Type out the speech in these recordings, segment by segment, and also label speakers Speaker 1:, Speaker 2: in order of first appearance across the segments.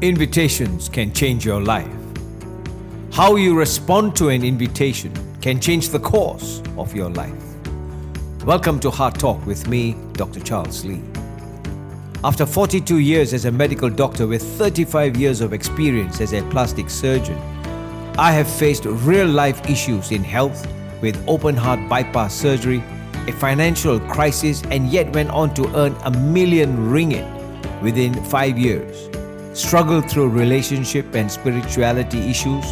Speaker 1: Invitations can change your life. How you respond to an invitation can change the course of your life. Welcome to Heart Talk with me, Dr. Charles Lee. After 42 years as a medical doctor with 35 years of experience as a plastic surgeon, I have faced real life issues in health with open heart bypass surgery, a financial crisis, and yet went on to earn a million ringgit within five years struggled through relationship and spirituality issues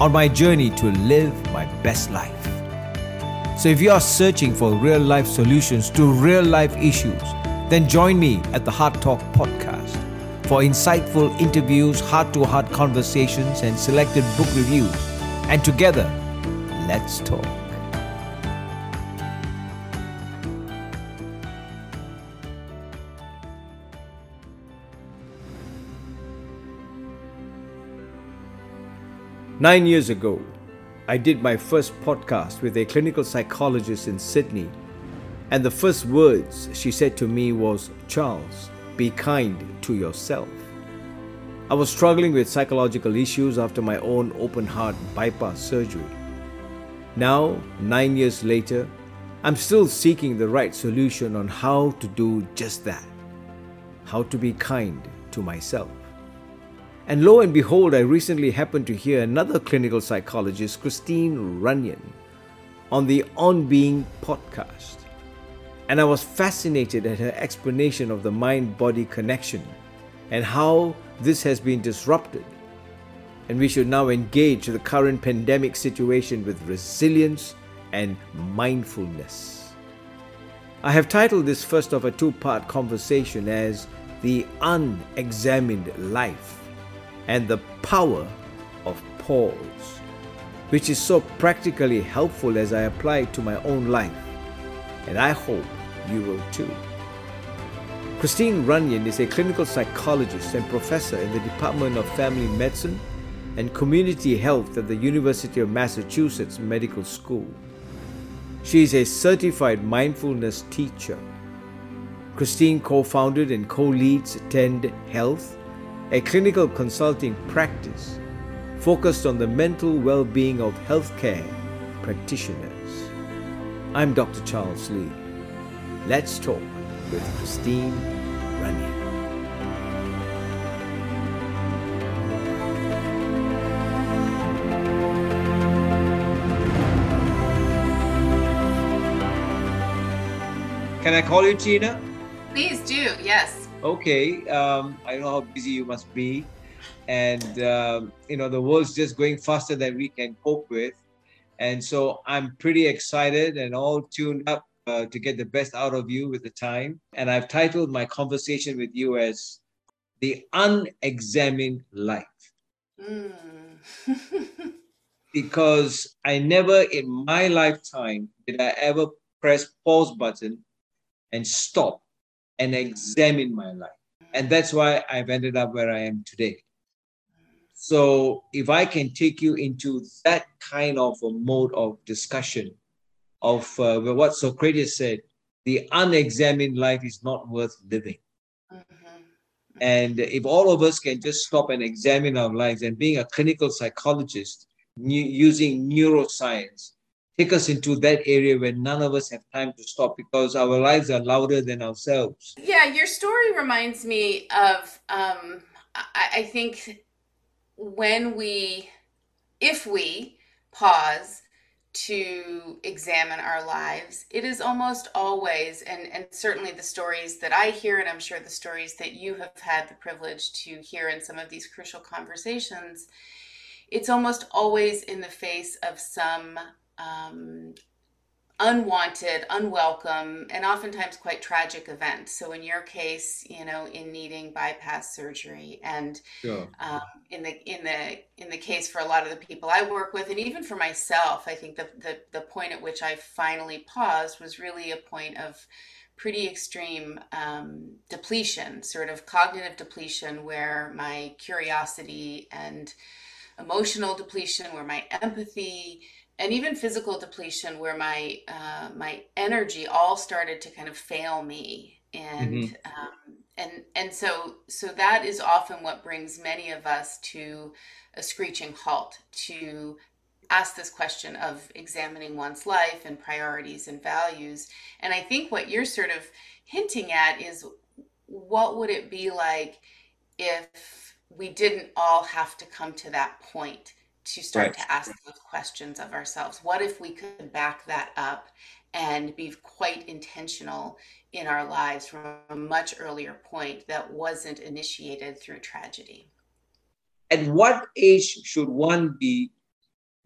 Speaker 1: on my journey to live my best life. So, if you are searching for real life solutions to real life issues, then join me at the Heart Talk podcast for insightful interviews, heart to heart conversations, and selected book reviews. And together, let's talk. Nine years ago, I did my first podcast with a clinical psychologist in Sydney, and the first words she said to me was, Charles, be kind to yourself. I was struggling with psychological issues after my own open heart bypass surgery. Now, nine years later, I'm still seeking the right solution on how to do just that. How to be kind to myself. And lo and behold, I recently happened to hear another clinical psychologist, Christine Runyan, on the On Being podcast. And I was fascinated at her explanation of the mind body connection and how this has been disrupted. And we should now engage the current pandemic situation with resilience and mindfulness. I have titled this first of a two part conversation as The Unexamined Life and the power of pause, which is so practically helpful as I apply it to my own life. And I hope you will too. Christine Runyan is a clinical psychologist and professor in the Department of Family Medicine and Community Health at the University of Massachusetts Medical School. She is a certified mindfulness teacher. Christine co founded and co leads Tend Health, a clinical consulting practice focused on the mental well being of healthcare practitioners. I'm Dr. Charles Lee. Let's talk with Christine Runyan. Can I call you Tina?
Speaker 2: Please do, yes
Speaker 1: okay, um, I know how busy you must be, and um, you know the world's just going faster than we can cope with, and so I'm pretty excited and all tuned up uh, to get the best out of you with the time. And I've titled my conversation with you as "The Unexamined Life." Mm. because I never in my lifetime did I ever press pause button and stop and examine my life. And that's why I've ended up where I am today. So if I can take you into that kind of a mode of discussion of uh, what Socrates said, the unexamined life is not worth living. Mm-hmm. And if all of us can just stop and examine our lives and being a clinical psychologist using neuroscience take us into that area where none of us have time to stop because our lives are louder than ourselves.
Speaker 2: Yeah, your story reminds me of, um, I, I think when we, if we pause to examine our lives, it is almost always, and, and certainly the stories that I hear, and I'm sure the stories that you have had the privilege to hear in some of these crucial conversations, it's almost always in the face of some um, unwanted, unwelcome, and oftentimes quite tragic events. So, in your case, you know, in needing bypass surgery, and sure. um, in the in the in the case for a lot of the people I work with, and even for myself, I think the the, the point at which I finally paused was really a point of pretty extreme um, depletion, sort of cognitive depletion, where my curiosity and emotional depletion, where my empathy and even physical depletion where my uh, my energy all started to kind of fail me. And mm-hmm. um, and and so so that is often what brings many of us to a screeching halt to ask this question of examining one's life and priorities and values. And i think what you're sort of hinting at is what would it be like if we didn't all have to come to that point to start right. to ask those questions of ourselves what if we could back that up and be quite intentional in our lives from a much earlier point that wasn't initiated through tragedy.
Speaker 1: At what age should one be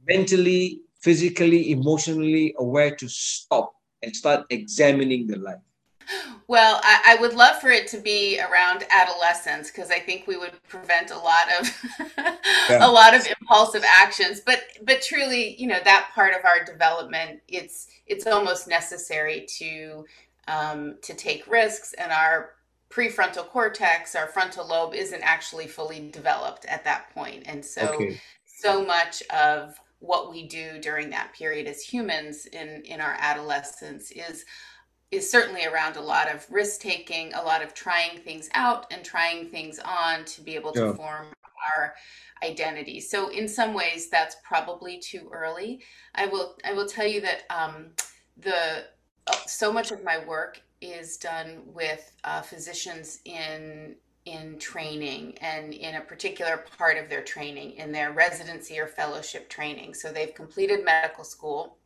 Speaker 1: mentally, physically, emotionally aware to stop and start examining the life?
Speaker 2: Well, I, I, would love for it to be around adolescence because I think we would prevent a lot of yeah. a lot of impulsive actions. But but truly, you know, that part of our development, it's it's almost necessary to um, to take risks, and our prefrontal cortex, our frontal lobe, isn't actually fully developed at that point. and so okay. so much of what we do during that period as humans in in our adolescence is is certainly around a lot of risk taking, a lot of trying things out and trying things on to be able to yeah. form our identity. So in some ways, that's probably too early. I will I will tell you that um, the uh, so much of my work is done with uh, physicians in in training and in a particular part of their training in their residency or fellowship training so they've completed medical school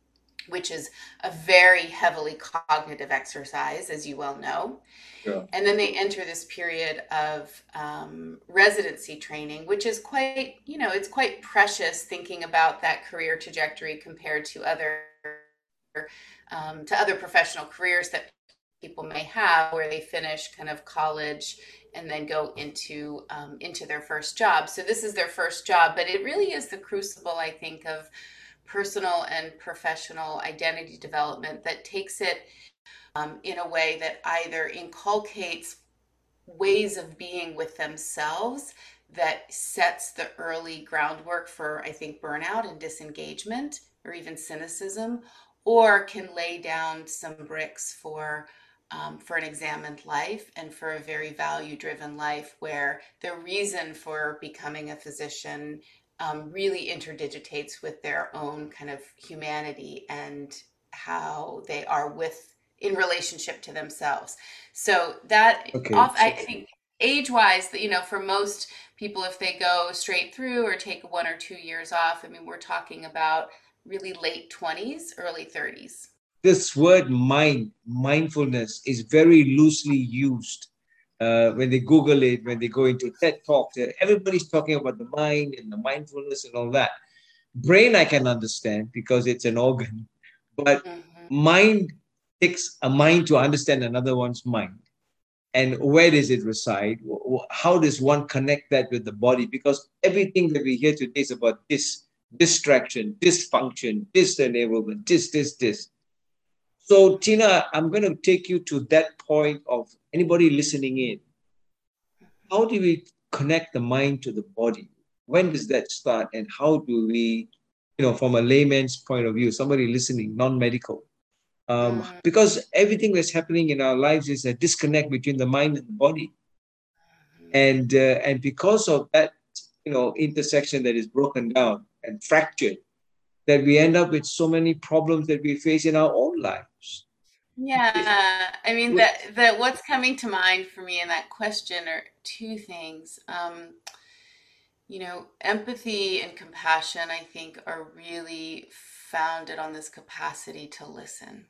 Speaker 2: which is a very heavily cognitive exercise, as you well know. Yeah. And then they enter this period of um, residency training, which is quite, you know, it's quite precious thinking about that career trajectory compared to other um, to other professional careers that people may have, where they finish kind of college and then go into um, into their first job. So this is their first job, but it really is the crucible, I think, of personal and professional identity development that takes it um, in a way that either inculcates ways of being with themselves that sets the early groundwork for, I think, burnout and disengagement or even cynicism, or can lay down some bricks for. Um, for an examined life and for a very value driven life where the reason for becoming a physician um, really interdigitates with their own kind of humanity and how they are with in relationship to themselves. So that okay. off, I think age wise, you know, for most people, if they go straight through or take one or two years off, I mean, we're talking about really late 20s, early 30s.
Speaker 1: This word mind, mindfulness, is very loosely used uh, when they Google it, when they go into TED Talks, everybody's talking about the mind and the mindfulness and all that. Brain, I can understand because it's an organ, but mm-hmm. mind takes a mind to understand another one's mind. And where does it reside? How does one connect that with the body? Because everything that we hear today is about this distraction, dysfunction, disenablement, this, this, this. So, Tina, I'm going to take you to that point of anybody listening in, how do we connect the mind to the body? When does that start? And how do we, you know, from a layman's point of view, somebody listening, non medical, um, mm. because everything that's happening in our lives is a disconnect between the mind and the body. And, uh, and because of that, you know, intersection that is broken down and fractured, that we end up with so many problems that we face in our own lives.
Speaker 2: Yeah, I mean that that what's coming to mind for me in that question are two things. Um, you know, empathy and compassion, I think, are really founded on this capacity to listen.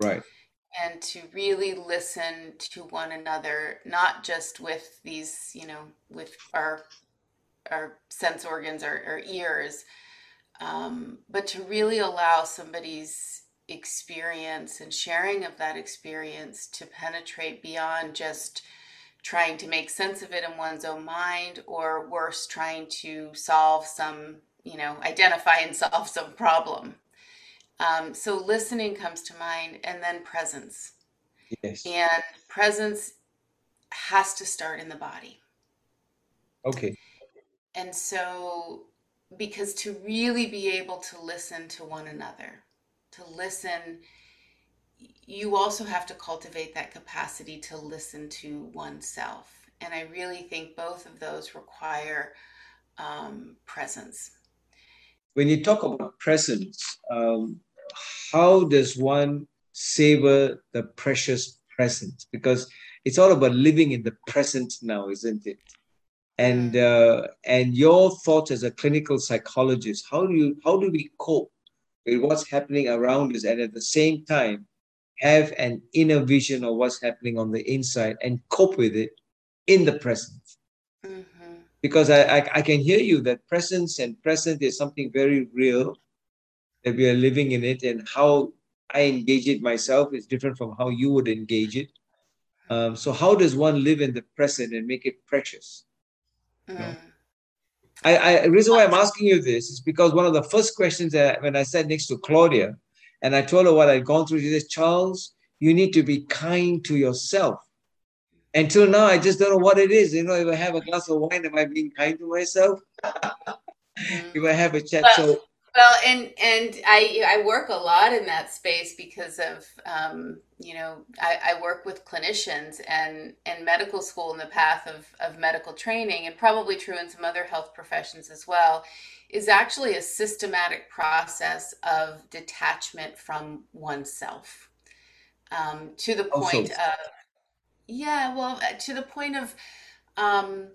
Speaker 1: Right.
Speaker 2: And to really listen to one another, not just with these, you know, with our our sense organs, our, our ears, um, but to really allow somebody's experience and sharing of that experience to penetrate beyond just trying to make sense of it in one's own mind or worse trying to solve some you know identify and solve some problem. Um, so listening comes to mind and then presence. Yes. And presence has to start in the body.
Speaker 1: Okay.
Speaker 2: And so because to really be able to listen to one another to listen you also have to cultivate that capacity to listen to oneself. And I really think both of those require um, presence.
Speaker 1: When you talk about presence, um, how does one savor the precious present? Because it's all about living in the present now, isn't it? And mm. uh, and your thoughts as a clinical psychologist, how do you how do we cope with what's happening around us, and at the same time have an inner vision of what's happening on the inside and cope with it in the present? Mm-hmm. Because I, I I can hear you that presence and present is something very real that we are living in it, and how I engage it myself is different from how you would engage it. Um, so how does one live in the present and make it precious? Mm. You know? I, I, the reason why I'm asking you this is because one of the first questions that when I sat next to Claudia and I told her what I'd gone through, she said, Charles, you need to be kind to yourself. Until now, I just don't know what it is. You know, if I have a glass of wine, am I being kind to myself? if I have a chat, so
Speaker 2: well, and and I I work a lot in that space because of um, you know I, I work with clinicians and and medical school in the path of of medical training and probably true in some other health professions as well is actually a systematic process of detachment from oneself. Um, to the point of yeah well uh, to the point of um,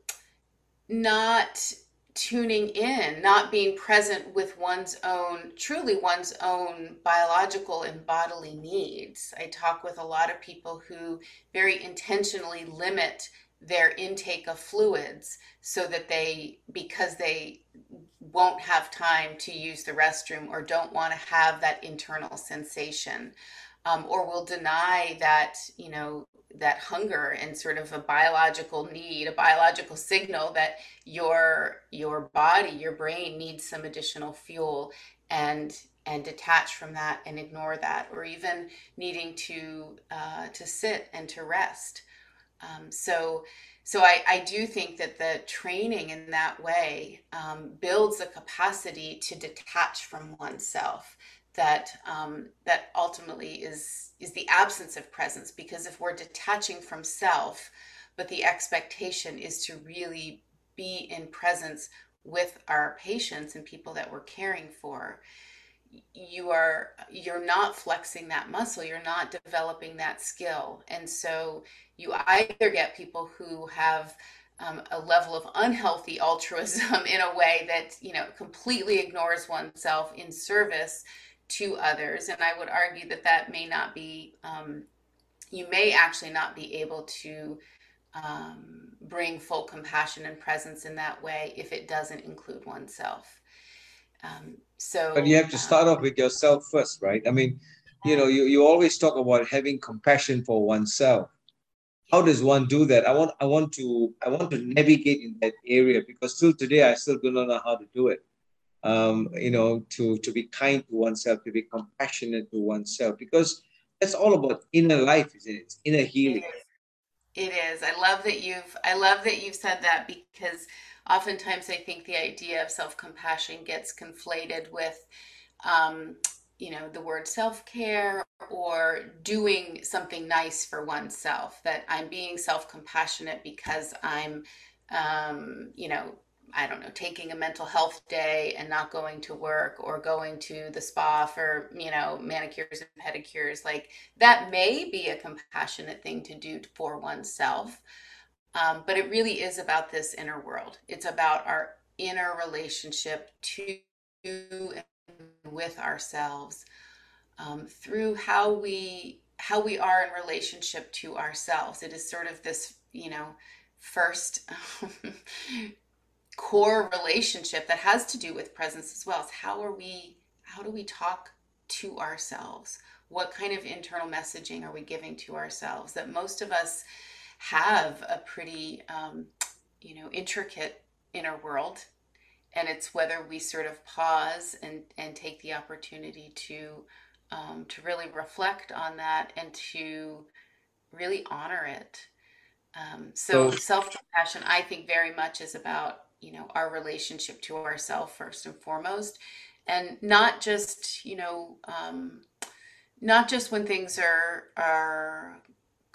Speaker 2: not tuning in, not being present with one's own, truly one's own biological and bodily needs. I talk with a lot of people who very intentionally limit their intake of fluids so that they, because they won't have time to use the restroom or don't want to have that internal sensation. Um, or will deny that you know that hunger and sort of a biological need, a biological signal that your your body, your brain needs some additional fuel and and detach from that and ignore that, or even needing to uh, to sit and to rest. Um, so so I, I do think that the training in that way um, builds a capacity to detach from oneself that um, that ultimately is is the absence of presence because if we're detaching from self but the expectation is to really be in presence with our patients and people that we're caring for you are you're not flexing that muscle you're not developing that skill. And so you either get people who have um, a level of unhealthy altruism in a way that you know completely ignores oneself in service to others. And I would argue that that may not be, um, you may actually not be able to um, bring full compassion and presence in that way if it doesn't include oneself. Um, so,
Speaker 1: but you have to start off with yourself first, right? I mean, you know, you, you always talk about having compassion for oneself. How does one do that? I want I want to I want to navigate in that area because still today I still do not know how to do it um, you know, to, to be kind to oneself, to be compassionate to oneself, because that's all about inner life, isn't it? It's inner healing.
Speaker 2: It is. it is. I love that you've I love that you've said that because oftentimes I think the idea of self-compassion gets conflated with um, you know the word self-care or doing something nice for oneself that i'm being self-compassionate because i'm um, you know I don't know, taking a mental health day and not going to work or going to the spa for, you know, manicures and pedicures, like that may be a compassionate thing to do for oneself. Um, but it really is about this inner world. It's about our inner relationship to and with ourselves um, through how we how we are in relationship to ourselves. It is sort of this, you know, first core relationship that has to do with presence as well is how are we how do we talk to ourselves? What kind of internal messaging are we giving to ourselves that most of us have a pretty um, you know intricate inner world? And it's whether we sort of pause and and take the opportunity to um, to really reflect on that and to really honor it. Um, so, so self-compassion i think very much is about you know our relationship to ourselves first and foremost. And not just you know um, not just when things are are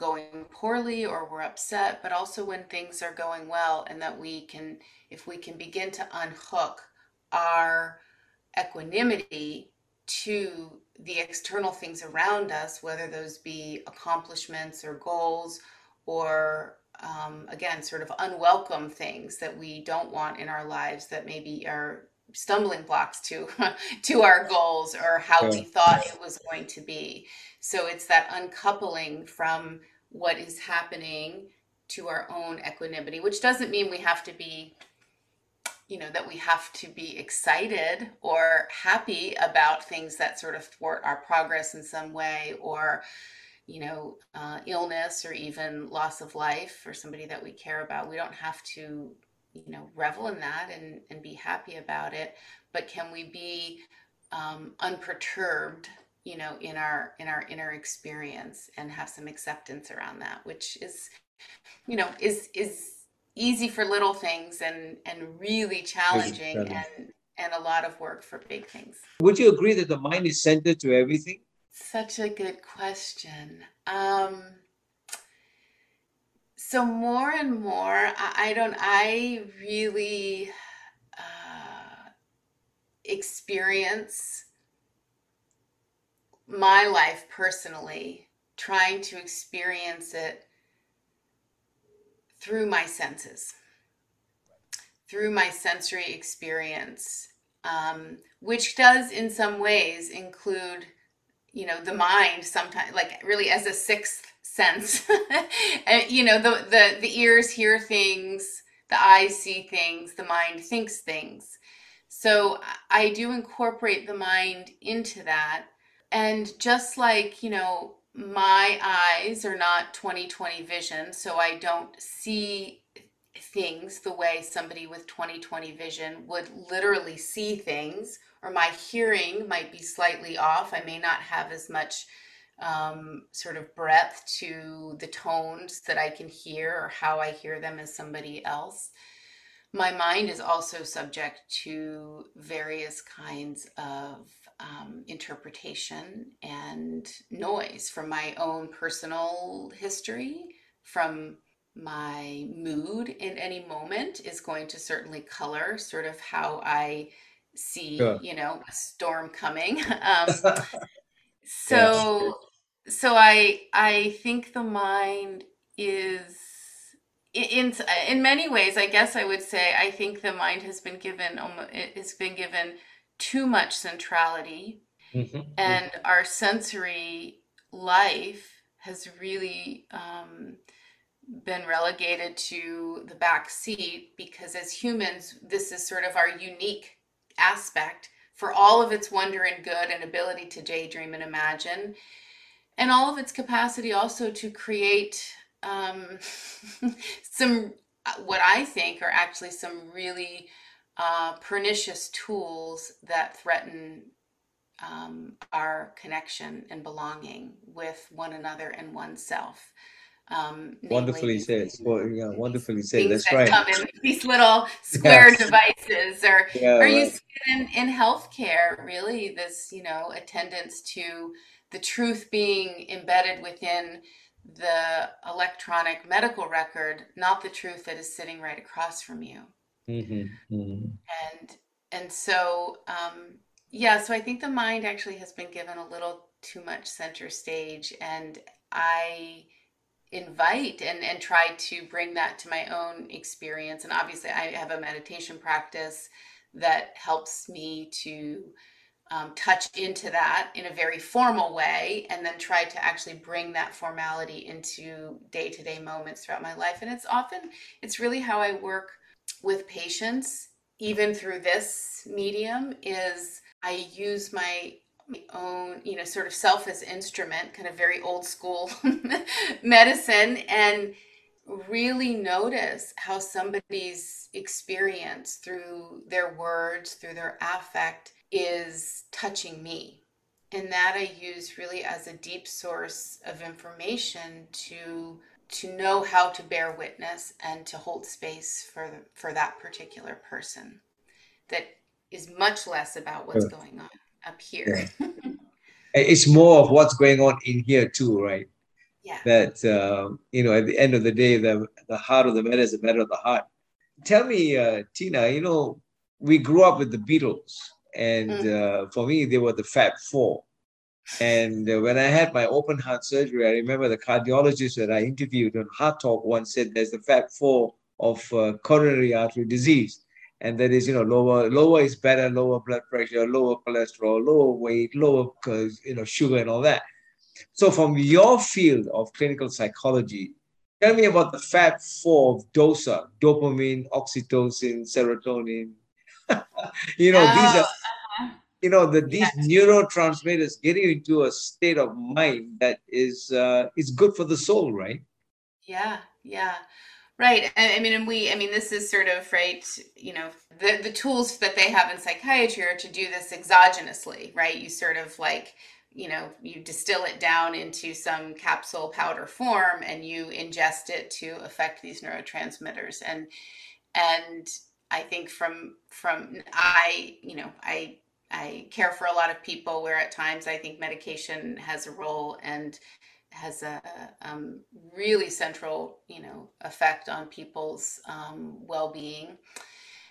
Speaker 2: going poorly or we're upset, but also when things are going well, and that we can, if we can begin to unhook our equanimity to the external things around us, whether those be accomplishments or goals or um, again, sort of unwelcome things that we don't want in our lives that maybe are stumbling blocks to to our goals or how we thought it was going to be. So it's that uncoupling from what is happening to our own equanimity, which doesn't mean we have to be you know that we have to be excited or happy about things that sort of thwart our progress in some way or you know uh, illness or even loss of life for somebody that we care about we don't have to you know revel in that and and be happy about it but can we be um, unperturbed you know in our in our inner experience and have some acceptance around that which is you know is is easy for little things and and really challenging and and a lot of work for big things.
Speaker 1: Would you agree that the mind is centered to everything?
Speaker 2: Such a good question. Um, so more and more, I, I don't. I really uh, experience my life personally, trying to experience it through my senses, through my sensory experience, um, which does in some ways include, you know, the mind sometimes, like really as a sixth sense. you know, the, the, the ears hear things, the eyes see things, the mind thinks things. So I do incorporate the mind into that. And just like, you know, my eyes are not 20/20 vision, so I don't see things the way somebody with 20/20 vision would literally see things, or my hearing might be slightly off. I may not have as much um, sort of breadth to the tones that I can hear or how I hear them as somebody else. My mind is also subject to various kinds of um, interpretation and noise from my own personal history, from my mood in any moment is going to certainly color sort of how I see, sure. you know, a storm coming. Um, so, yes. so I I think the mind is in in many ways. I guess I would say I think the mind has been given it has been given too much centrality mm-hmm. mm-hmm. and our sensory life has really um, been relegated to the back seat because as humans this is sort of our unique aspect for all of its wonder and good and ability to daydream and imagine and all of its capacity also to create um, some what i think are actually some really uh, pernicious tools that threaten um, our connection and belonging with one another and oneself.
Speaker 1: Um, wonderfully said. Well, yeah, wonderfully said. That's that right.
Speaker 2: In these little square yes. devices, or yeah, right. you in in healthcare? Really, this you know attendance to the truth being embedded within the electronic medical record, not the truth that is sitting right across from you. Mm-hmm, mm-hmm. And and so um, yeah, so I think the mind actually has been given a little too much center stage, and I invite and and try to bring that to my own experience. And obviously, I have a meditation practice that helps me to um, touch into that in a very formal way and then try to actually bring that formality into day-to-day moments throughout my life and it's often it's really how i work with patients, even through this medium, is I use my own, you know, sort of self as instrument, kind of very old school medicine, and really notice how somebody's experience through their words, through their affect, is touching me. And that I use really as a deep source of information to to know how to bear witness and to hold space for for that particular person that is much less about what's going on up here
Speaker 1: yeah. it's more of what's going on in here too, right?
Speaker 2: Yeah.
Speaker 1: That uh, you know, at the end of the day, the the heart of the matter is the matter of the heart. Tell me, uh, Tina, you know, we grew up with the Beatles, and mm. uh, for me, they were the Fab Four. And uh, when I had my open heart surgery, I remember the cardiologist that I interviewed on Heart Talk once said there's the Fab Four of uh, coronary artery disease and that is you know lower lower is better lower blood pressure lower cholesterol lower weight lower you know sugar and all that so from your field of clinical psychology tell me about the fab four of DOSE dopamine oxytocin serotonin you know oh, these are uh-huh. you know the these yes. neurotransmitters getting you into a state of mind that is uh, is good for the soul right
Speaker 2: yeah yeah Right. I mean, and we, I mean, this is sort of, right, you know, the, the tools that they have in psychiatry are to do this exogenously, right? You sort of like, you know, you distill it down into some capsule powder form and you ingest it to affect these neurotransmitters. And, and I think from, from, I, you know, I, I care for a lot of people where at times I think medication has a role and has a um, really central, you know, effect on people's um, well-being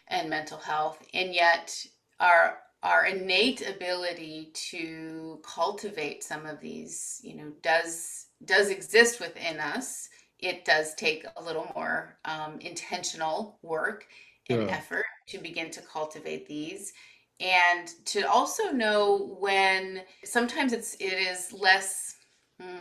Speaker 2: and mental health, and yet our our innate ability to cultivate some of these, you know, does does exist within us. It does take a little more um, intentional work and yeah. effort to begin to cultivate these and to also know when sometimes it's it is less hmm,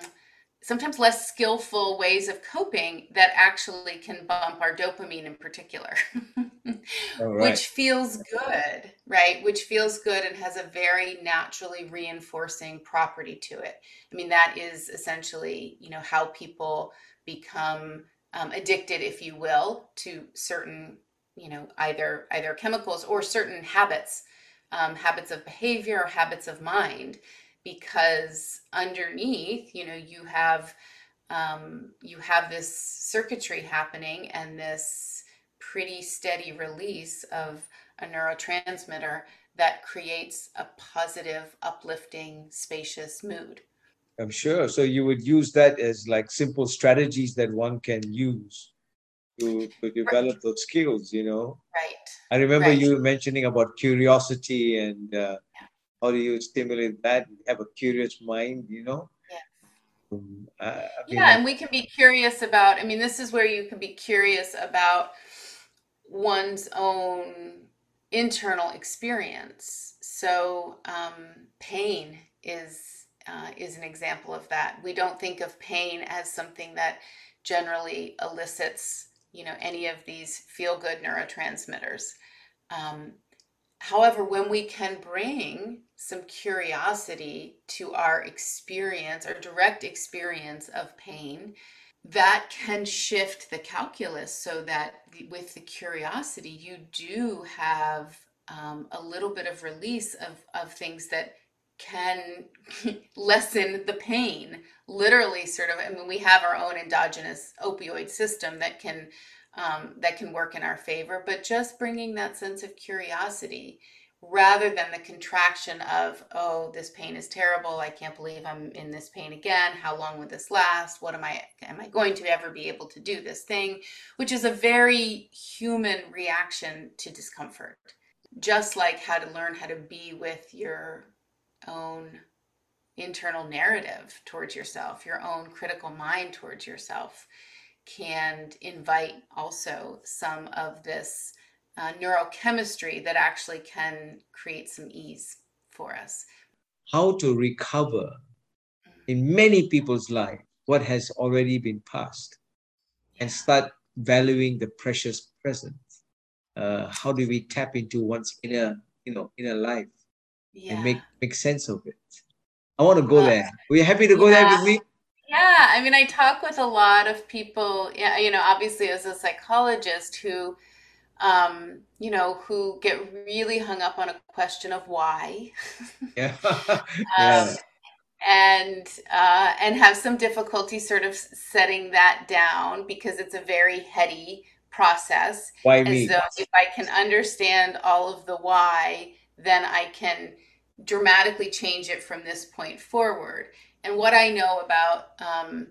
Speaker 2: sometimes less skillful ways of coping that actually can bump our dopamine in particular right. which feels good right? Which feels good and has a very naturally reinforcing property to it. I mean that is essentially you know how people become um, addicted if you will to certain you know either either chemicals or certain habits um, habits of behavior or habits of mind because underneath, you know, you have um, you have this circuitry happening and this pretty steady release of a neurotransmitter that creates a positive, uplifting, spacious mood.
Speaker 1: I'm sure. So you would use that as like simple strategies that one can use to, to develop right. those skills, you know?
Speaker 2: Right.
Speaker 1: I remember right. you mentioning about curiosity and uh, how do you stimulate that? You have a curious mind you know?
Speaker 2: Yeah. Um, I, I mean, yeah and we can be curious about i mean this is where you can be curious about one's own internal experience. So um, pain is uh, is an example of that. We don't think of pain as something that generally elicits you know any of these feel good neurotransmitters. Um, however when we can bring some curiosity to our experience, our direct experience of pain, that can shift the calculus so that with the curiosity, you do have um, a little bit of release of, of things that can lessen the pain. Literally, sort of, I mean, we have our own endogenous opioid system that can. Um, that can work in our favor, but just bringing that sense of curiosity rather than the contraction of oh this pain is terrible. I can't believe i'm in this pain again. How long will this last? What am i am i going to ever be able to do this thing? Which is a very human reaction to discomfort. Just like how to learn how to be with your own internal narrative towards yourself your own critical mind towards yourself can invite also some of this uh, neurochemistry that actually can create some ease for us.
Speaker 1: How to recover in many people's life what has already been passed and start valuing the precious present. Uh, how do we tap into one's inner, you know, inner life yeah. and make make sense of it? I want to go there. Were you happy to go yeah. there with me?
Speaker 2: Yeah, I mean, I talk with a lot of people. Yeah, you know, obviously as a psychologist who um, you know, who get really hung up on a question of why.
Speaker 1: yeah.
Speaker 2: um, and uh, and have some difficulty sort of setting that down because it's a very heady process.
Speaker 1: Why me?
Speaker 2: If I can understand all of the why, then I can dramatically change it from this point forward. And what I know about um,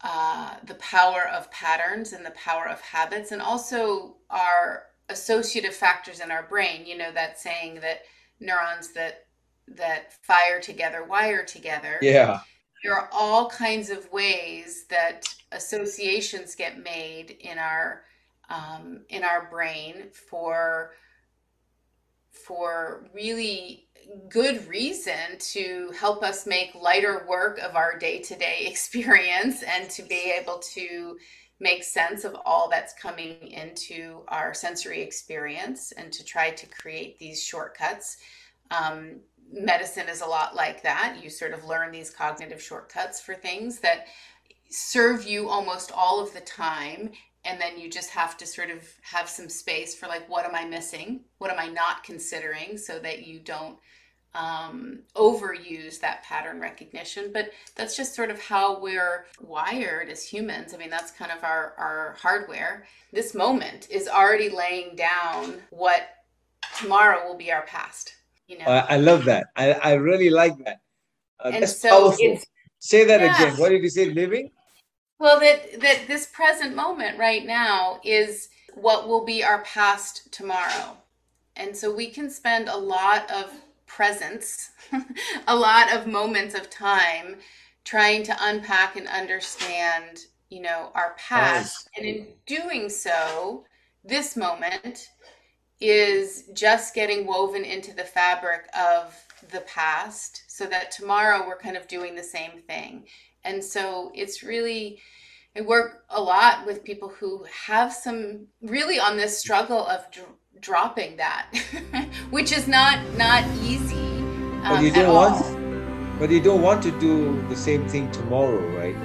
Speaker 2: uh, the power of patterns and the power of habits, and also our associative factors in our brain. You know that saying that neurons that that fire together wire together.
Speaker 1: Yeah.
Speaker 2: There are all kinds of ways that associations get made in our um, in our brain for for really good reason to help us make lighter work of our day-to-day experience and to be able to make sense of all that's coming into our sensory experience and to try to create these shortcuts. Um, medicine is a lot like that. You sort of learn these cognitive shortcuts for things that serve you almost all of the time and then you just have to sort of have some space for like what am i missing? What am i not considering? So that you don't um, overuse that pattern recognition. But that's just sort of how we're wired as humans. I mean that's kind of our our hardware. This moment is already laying down what tomorrow will be our past you know?
Speaker 1: I, I love that. I, I really like that. Uh,
Speaker 2: and
Speaker 1: that's
Speaker 2: so
Speaker 1: powerful. say that
Speaker 2: yeah.
Speaker 1: again. What did you say? Living
Speaker 2: Well, that that this present moment right now is what will be our past tomorrow. And so we can spend a lot of presence, a lot of moments of time trying to unpack and understand, you know, our past. And in doing so, this moment is just getting woven into the fabric of the past so that tomorrow we're kind of doing the same thing. And so it's really, I work a lot with people who have some really on this struggle of dr- dropping that, which is not not easy. Um,
Speaker 1: but you don't want but you don't want to do the same thing tomorrow right?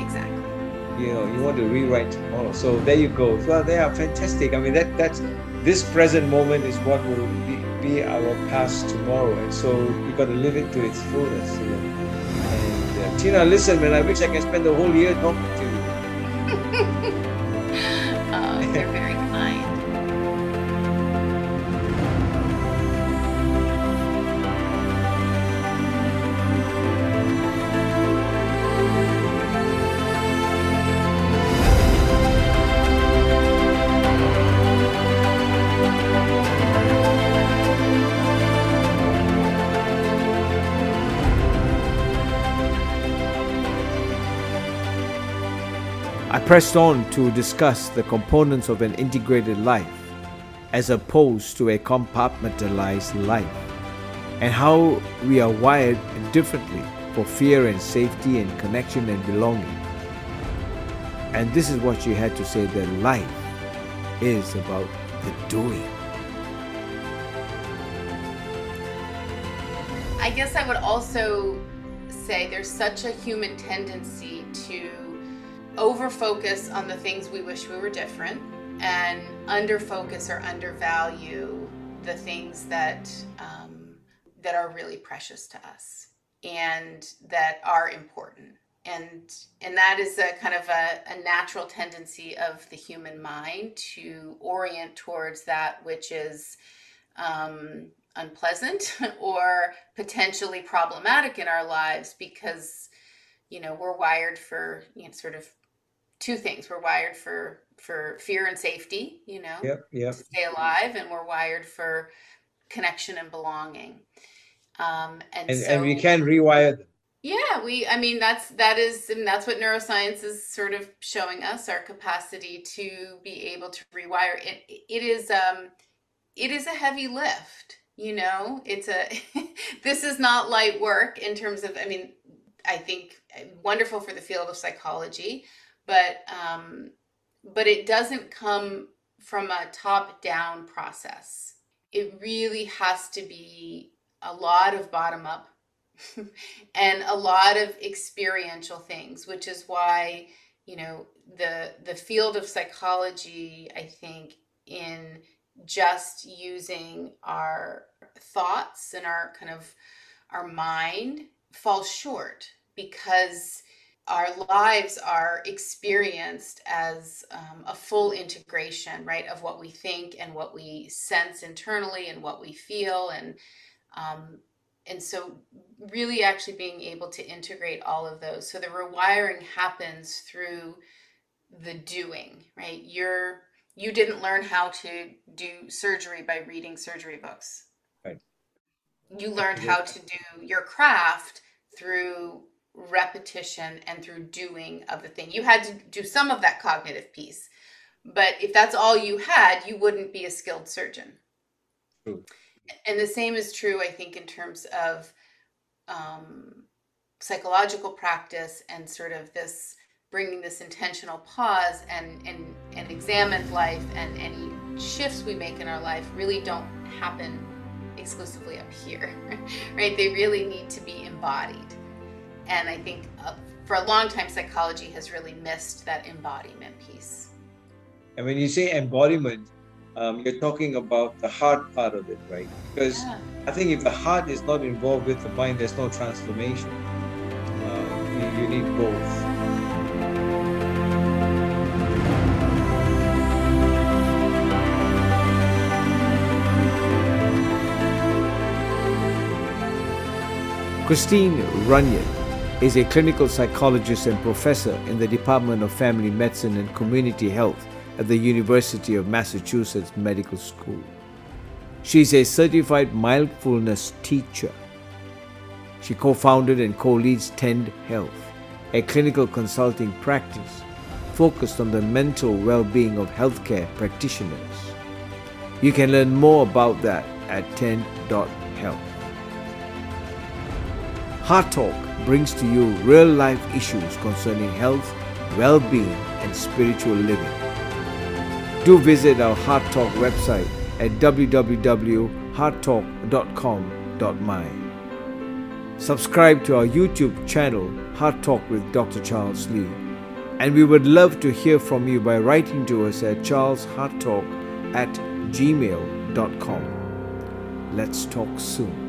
Speaker 2: Exactly.
Speaker 1: you know you want to rewrite tomorrow. So there you go. Well they are fantastic. I mean that that's this present moment is what will be, be our past tomorrow. And so you got to live it to its fullest you know tina listen man i wish i can spend the whole year talking to you
Speaker 2: Uh, they're very kind.
Speaker 3: Pressed on to discuss the components of an integrated life as opposed to a compartmentalized life and how we are wired differently for fear and safety and connection and belonging. And this is what she had to say that life is about the doing.
Speaker 2: I guess I would also say there's such a human tendency to over focus on the things we wish we were different and under focus or undervalue the things that um, that are really precious to us and that are important. And and that is a kind of a, a natural tendency of the human mind to orient towards that which is um, unpleasant or potentially problematic in our lives because you know we're wired for you know sort of two things. We're wired for for fear and safety you know
Speaker 1: yep yep.
Speaker 2: to stay alive and we're wired for connection and belonging. Um and,
Speaker 1: and,
Speaker 2: so
Speaker 1: and we can rewire them.
Speaker 2: Yeah we i mean that's that is and that's what neuroscience is sort of showing us our capacity to be able to rewire. It it is um it is a heavy lift you know? It's a this is not light work in terms of i mean i think uh, wonderful for the field of psychology but um but it doesn't come from a top down process. It really has to be a lot of bottom up and a lot of experiential things which is why you know the the field of psychology i think in just using our thoughts and our kind of our mind falls short because our lives are experienced as um, a full integration right of what we think and what we sense internally and what we feel and Um, and so, really, actually being able to integrate all of those. So, the rewiring happens through the doing, right? You're you didn't learn how to do surgery by reading surgery books.
Speaker 4: Right.
Speaker 2: You learned how to do your craft through repetition and through doing of the thing. You had to do some of that cognitive piece. But if that's all you had, you wouldn't be a skilled surgeon.
Speaker 4: True.
Speaker 2: And the same is true, I think, in terms of um, psychological practice and sort of this bringing this intentional pause and, and, and examined life and any shifts we make in our life really don't happen exclusively up here, right? They really need to be embodied. And I think uh, for a long time, psychology has really missed that embodiment piece.
Speaker 4: And when you say embodiment, um, you're talking about the heart part of it, right? Because yeah. I think if the heart is not involved with the mind, there's no transformation. Uh, you, you need both.
Speaker 1: Christine Runyan is a clinical psychologist and professor in the Department of Family Medicine and Community Health at the University of Massachusetts Medical School. She is a certified mindfulness teacher. She co founded and co leads Tend Health, a clinical consulting practice focused on the mental well being of healthcare practitioners. You can learn more about that at tend.health. Heart Talk brings to you real life issues concerning health, well being, and spiritual living. Do visit our Heart Talk website at www.hearttalk.com.my. Subscribe to our YouTube channel, Heart Talk with Dr. Charles Lee. And we would love to hear from you by writing to us at charleshearttalk at gmail.com. Let's talk soon.